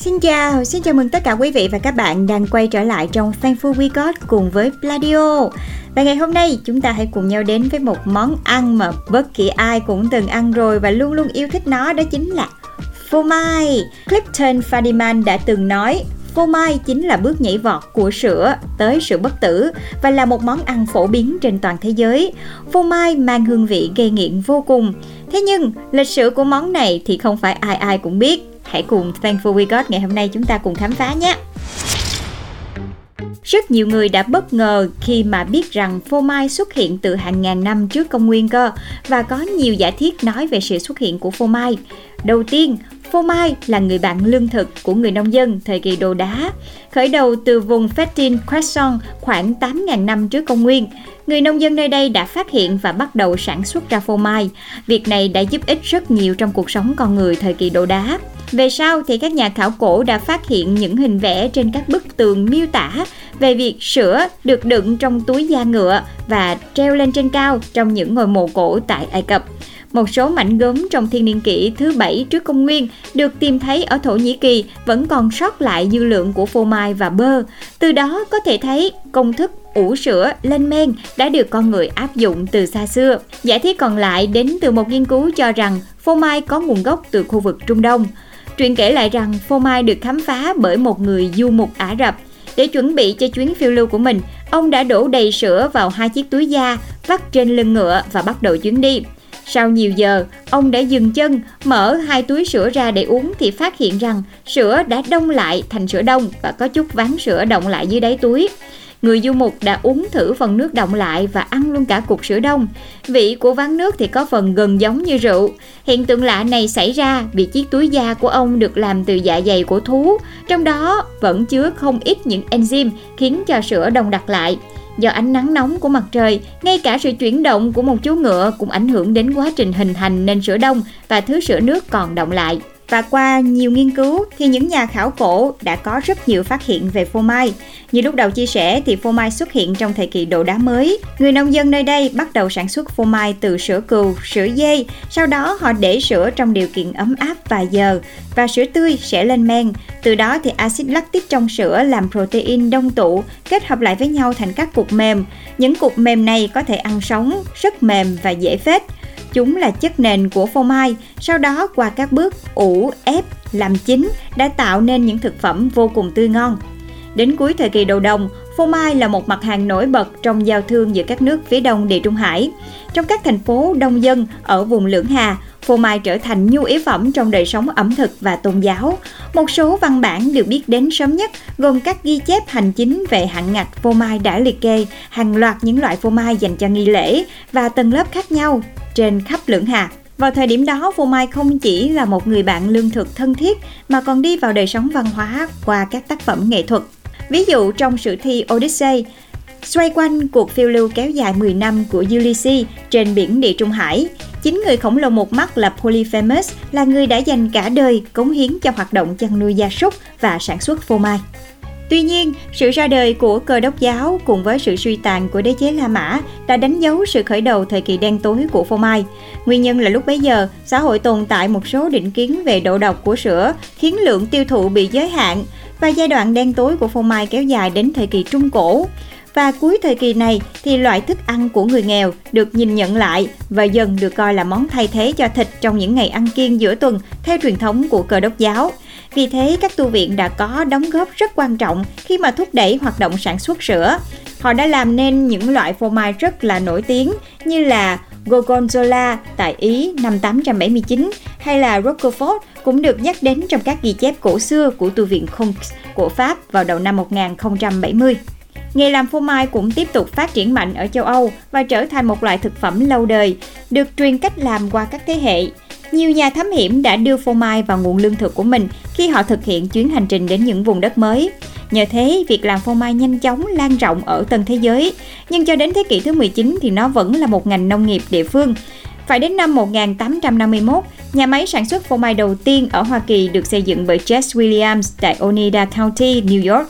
Xin chào, xin chào mừng tất cả quý vị và các bạn đang quay trở lại trong Thankful We Got cùng với Pladio. Và ngày hôm nay chúng ta hãy cùng nhau đến với một món ăn mà bất kỳ ai cũng từng ăn rồi và luôn luôn yêu thích nó đó chính là phô mai. Clifton Fadiman đã từng nói Phô mai chính là bước nhảy vọt của sữa tới sự bất tử và là một món ăn phổ biến trên toàn thế giới. Phô mai mang hương vị gây nghiện vô cùng. Thế nhưng, lịch sử của món này thì không phải ai ai cũng biết. Hãy cùng Thankful We Got ngày hôm nay chúng ta cùng khám phá nhé! Rất nhiều người đã bất ngờ khi mà biết rằng phô mai xuất hiện từ hàng ngàn năm trước công nguyên cơ và có nhiều giả thiết nói về sự xuất hiện của phô mai. Đầu tiên, phô mai là người bạn lương thực của người nông dân thời kỳ đồ đá. Khởi đầu từ vùng Fertin Crescent khoảng 8.000 năm trước công nguyên, người nông dân nơi đây đã phát hiện và bắt đầu sản xuất ra phô mai. Việc này đã giúp ích rất nhiều trong cuộc sống con người thời kỳ đồ đá. Về sau thì các nhà khảo cổ đã phát hiện những hình vẽ trên các bức tường miêu tả về việc sữa được đựng trong túi da ngựa và treo lên trên cao trong những ngôi mộ cổ tại Ai Cập. Một số mảnh gốm trong thiên niên kỷ thứ bảy trước công nguyên được tìm thấy ở Thổ Nhĩ Kỳ vẫn còn sót lại dư lượng của phô mai và bơ. Từ đó có thể thấy công thức ủ sữa lên men đã được con người áp dụng từ xa xưa. Giả thiết còn lại đến từ một nghiên cứu cho rằng phô mai có nguồn gốc từ khu vực Trung Đông. Truyện kể lại rằng phô mai được khám phá bởi một người du mục Ả Rập. Để chuẩn bị cho chuyến phiêu lưu của mình, ông đã đổ đầy sữa vào hai chiếc túi da, vắt trên lưng ngựa và bắt đầu chuyến đi. Sau nhiều giờ, ông đã dừng chân, mở hai túi sữa ra để uống thì phát hiện rằng sữa đã đông lại thành sữa đông và có chút ván sữa động lại dưới đáy túi. Người du mục đã uống thử phần nước động lại và ăn luôn cả cục sữa đông. Vị của ván nước thì có phần gần giống như rượu. Hiện tượng lạ này xảy ra vì chiếc túi da của ông được làm từ dạ dày của thú, trong đó vẫn chứa không ít những enzyme khiến cho sữa đông đặc lại. Do ánh nắng nóng của mặt trời, ngay cả sự chuyển động của một chú ngựa cũng ảnh hưởng đến quá trình hình thành nên sữa đông và thứ sữa nước còn động lại. Và qua nhiều nghiên cứu thì những nhà khảo cổ đã có rất nhiều phát hiện về phô mai. Như lúc đầu chia sẻ thì phô mai xuất hiện trong thời kỳ đồ đá mới. Người nông dân nơi đây bắt đầu sản xuất phô mai từ sữa cừu, sữa dê, sau đó họ để sữa trong điều kiện ấm áp vài giờ và sữa tươi sẽ lên men. Từ đó thì axit lactic trong sữa làm protein đông tụ kết hợp lại với nhau thành các cục mềm. Những cục mềm này có thể ăn sống, rất mềm và dễ phết. Chúng là chất nền của phô mai, sau đó qua các bước ủ, ép, làm chín đã tạo nên những thực phẩm vô cùng tươi ngon. Đến cuối thời kỳ đầu đồng, phô mai là một mặt hàng nổi bật trong giao thương giữa các nước phía đông Địa Trung Hải. Trong các thành phố đông dân ở vùng Lưỡng Hà, phô mai trở thành nhu yếu phẩm trong đời sống ẩm thực và tôn giáo. Một số văn bản được biết đến sớm nhất gồm các ghi chép hành chính về hạn ngạch phô mai đã liệt kê hàng loạt những loại phô mai dành cho nghi lễ và tầng lớp khác nhau trên khắp Lưỡng Hà. Vào thời điểm đó, phô mai không chỉ là một người bạn lương thực thân thiết mà còn đi vào đời sống văn hóa qua các tác phẩm nghệ thuật. Ví dụ trong sử thi Odyssey, xoay quanh cuộc phiêu lưu kéo dài 10 năm của Ulysses trên biển Địa Trung Hải, chính người khổng lồ một mắt là Polyphemus là người đã dành cả đời cống hiến cho hoạt động chăn nuôi gia súc và sản xuất phô mai. Tuy nhiên, sự ra đời của cơ đốc giáo cùng với sự suy tàn của đế chế La Mã đã đánh dấu sự khởi đầu thời kỳ đen tối của phô mai. Nguyên nhân là lúc bấy giờ, xã hội tồn tại một số định kiến về độ độc của sữa, khiến lượng tiêu thụ bị giới hạn và giai đoạn đen tối của phô mai kéo dài đến thời kỳ Trung Cổ. Và cuối thời kỳ này thì loại thức ăn của người nghèo được nhìn nhận lại và dần được coi là món thay thế cho thịt trong những ngày ăn kiêng giữa tuần theo truyền thống của cơ đốc giáo. Vì thế, các tu viện đã có đóng góp rất quan trọng khi mà thúc đẩy hoạt động sản xuất sữa. Họ đã làm nên những loại phô mai rất là nổi tiếng như là Gorgonzola tại Ý năm 879 hay là Roquefort cũng được nhắc đến trong các ghi chép cổ xưa của tu viện Conques của Pháp vào đầu năm 1070. Nghề làm phô mai cũng tiếp tục phát triển mạnh ở châu Âu và trở thành một loại thực phẩm lâu đời, được truyền cách làm qua các thế hệ. Nhiều nhà thám hiểm đã đưa phô mai vào nguồn lương thực của mình khi họ thực hiện chuyến hành trình đến những vùng đất mới. Nhờ thế, việc làm phô mai nhanh chóng lan rộng ở tân thế giới. Nhưng cho đến thế kỷ thứ 19 thì nó vẫn là một ngành nông nghiệp địa phương. Phải đến năm 1851, nhà máy sản xuất phô mai đầu tiên ở Hoa Kỳ được xây dựng bởi Jess Williams tại Oneida County, New York.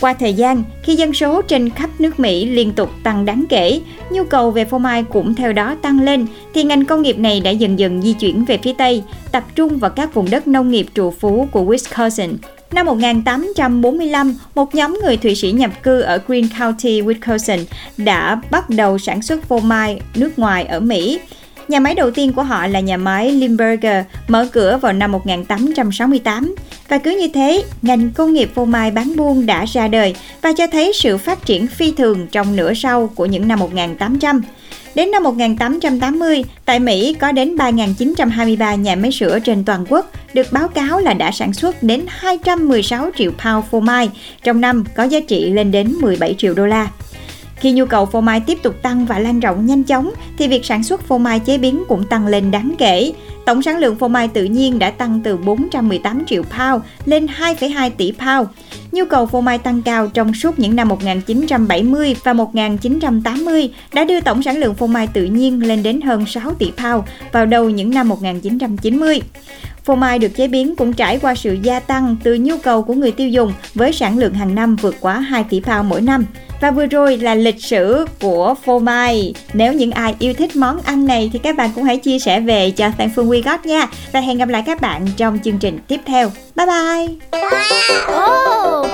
Qua thời gian, khi dân số trên khắp nước Mỹ liên tục tăng đáng kể, nhu cầu về phô mai cũng theo đó tăng lên, thì ngành công nghiệp này đã dần dần di chuyển về phía Tây, tập trung vào các vùng đất nông nghiệp trù phú của Wisconsin. Năm 1845, một nhóm người Thụy Sĩ nhập cư ở Green County, Wisconsin đã bắt đầu sản xuất phô mai nước ngoài ở Mỹ. Nhà máy đầu tiên của họ là nhà máy Limburger, mở cửa vào năm 1868. Và cứ như thế, ngành công nghiệp phô mai bán buôn đã ra đời và cho thấy sự phát triển phi thường trong nửa sau của những năm 1800. Đến năm 1880, tại Mỹ có đến 3.923 nhà máy sữa trên toàn quốc, được báo cáo là đã sản xuất đến 216 triệu pound phô mai, trong năm có giá trị lên đến 17 triệu đô la. Khi nhu cầu phô mai tiếp tục tăng và lan rộng nhanh chóng, thì việc sản xuất phô mai chế biến cũng tăng lên đáng kể. Tổng sản lượng phô mai tự nhiên đã tăng từ 418 triệu pound lên 2,2 tỷ pound. Nhu cầu phô mai tăng cao trong suốt những năm 1970 và 1980 đã đưa tổng sản lượng phô mai tự nhiên lên đến hơn 6 tỷ pound vào đầu những năm 1990. Phô mai được chế biến cũng trải qua sự gia tăng từ nhu cầu của người tiêu dùng với sản lượng hàng năm vượt quá 2 tỷ pound mỗi năm. Và vừa rồi là lịch sử của phô mai. Nếu những ai yêu thích món ăn này thì các bạn cũng hãy chia sẻ về cho Phan Phương We Got nha. Và hẹn gặp lại các bạn trong chương trình tiếp theo. Bye bye! Oh,